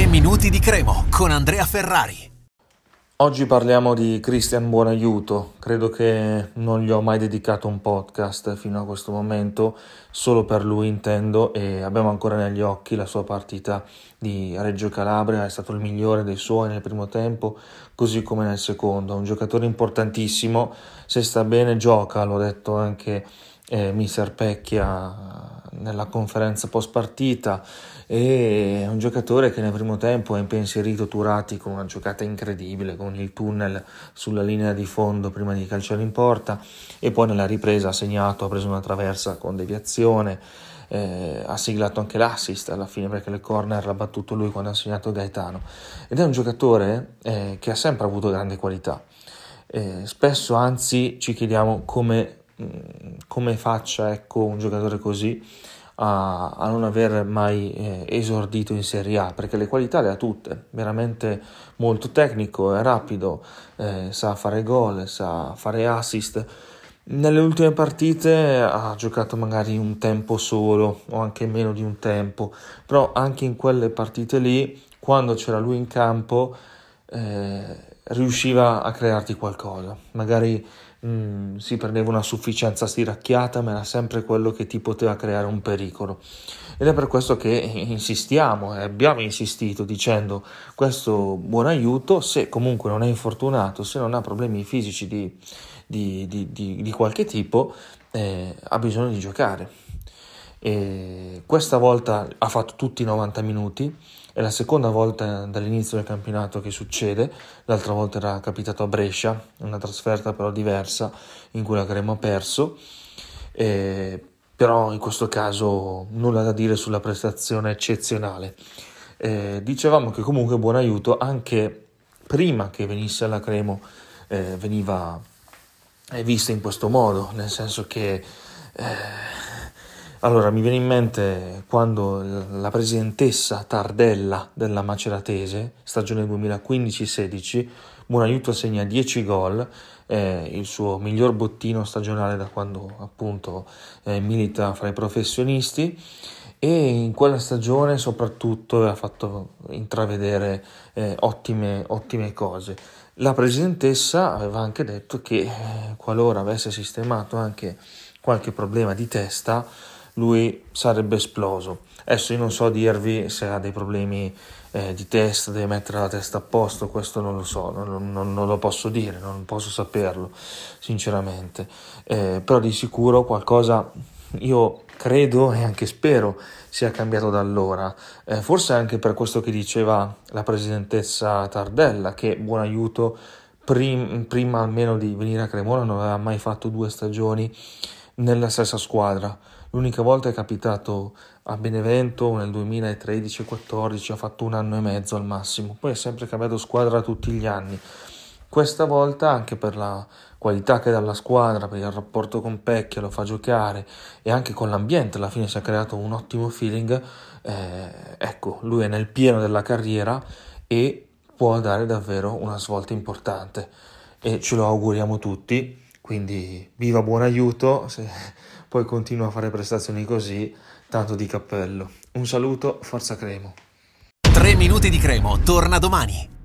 3 minuti di Cremo con Andrea Ferrari. Oggi parliamo di Cristian Buonaiuto, credo che non gli ho mai dedicato un podcast fino a questo momento, solo per lui intendo e abbiamo ancora negli occhi la sua partita di Reggio Calabria, è stato il migliore dei suoi nel primo tempo, così come nel secondo, un giocatore importantissimo, se sta bene gioca, l'ho detto anche eh, Mister Pecchia nella conferenza post partita e è un giocatore che nel primo tempo è impensierito Turati con una giocata incredibile con il tunnel sulla linea di fondo prima di calciare in porta e poi nella ripresa ha segnato, ha preso una traversa con deviazione eh, ha siglato anche l'assist alla fine perché le corner l'ha battuto lui quando ha segnato Gaetano. Ed è un giocatore eh, che ha sempre avuto grande qualità. Eh, spesso anzi ci chiediamo come come faccia ecco, un giocatore così a, a non aver mai eh, esordito in Serie A, perché le qualità le ha tutte, veramente molto tecnico, è rapido, eh, sa fare gol, sa fare assist. Nelle ultime partite ha giocato magari un tempo solo o anche meno di un tempo, però anche in quelle partite lì, quando c'era lui in campo, eh, riusciva a crearti qualcosa. Magari mm, si prendeva una sufficienza stiracchiata, ma era sempre quello che ti poteva creare un pericolo. Ed è per questo che insistiamo e abbiamo insistito dicendo questo buon aiuto, se comunque non è infortunato, se non ha problemi fisici di, di, di, di qualche tipo, eh, ha bisogno di giocare. E questa volta ha fatto tutti i 90 minuti, è la seconda volta dall'inizio del campionato che succede, l'altra volta era capitato a Brescia, una trasferta però diversa in cui la Crema ha perso, eh, però in questo caso nulla da dire sulla prestazione eccezionale. Eh, dicevamo che comunque buon aiuto anche prima che venisse alla Cremo eh, veniva vista in questo modo, nel senso che eh, allora, mi viene in mente quando la presidentessa Tardella della Maceratese, stagione 2015-16, Buonaiuto segna 10 gol, eh, il suo miglior bottino stagionale da quando appunto eh, milita fra i professionisti e in quella stagione soprattutto ha fatto intravedere eh, ottime, ottime cose. La presidentessa aveva anche detto che eh, qualora avesse sistemato anche qualche problema di testa, lui sarebbe esploso. Adesso io non so dirvi se ha dei problemi eh, di testa, deve mettere la testa a posto, questo non lo so, non, non, non lo posso dire, non posso saperlo sinceramente, eh, però di sicuro qualcosa io credo e anche spero sia cambiato da allora, eh, forse anche per questo che diceva la presidentessa Tardella, che buon aiuto prim- prima almeno di venire a Cremona non aveva mai fatto due stagioni nella stessa squadra. L'unica volta è capitato a Benevento nel 2013-14, ha fatto un anno e mezzo al massimo, poi è sempre cambiato squadra tutti gli anni. Questa volta anche per la qualità che dà la squadra, per il rapporto con Pecchia, lo fa giocare e anche con l'ambiente, alla fine si è creato un ottimo feeling. Eh, ecco, lui è nel pieno della carriera e può dare davvero una svolta importante e ce lo auguriamo tutti quindi viva buon aiuto, se poi continua a fare prestazioni così, tanto di cappello. Un saluto, forza Cremo. 3 minuti di Cremo, torna domani.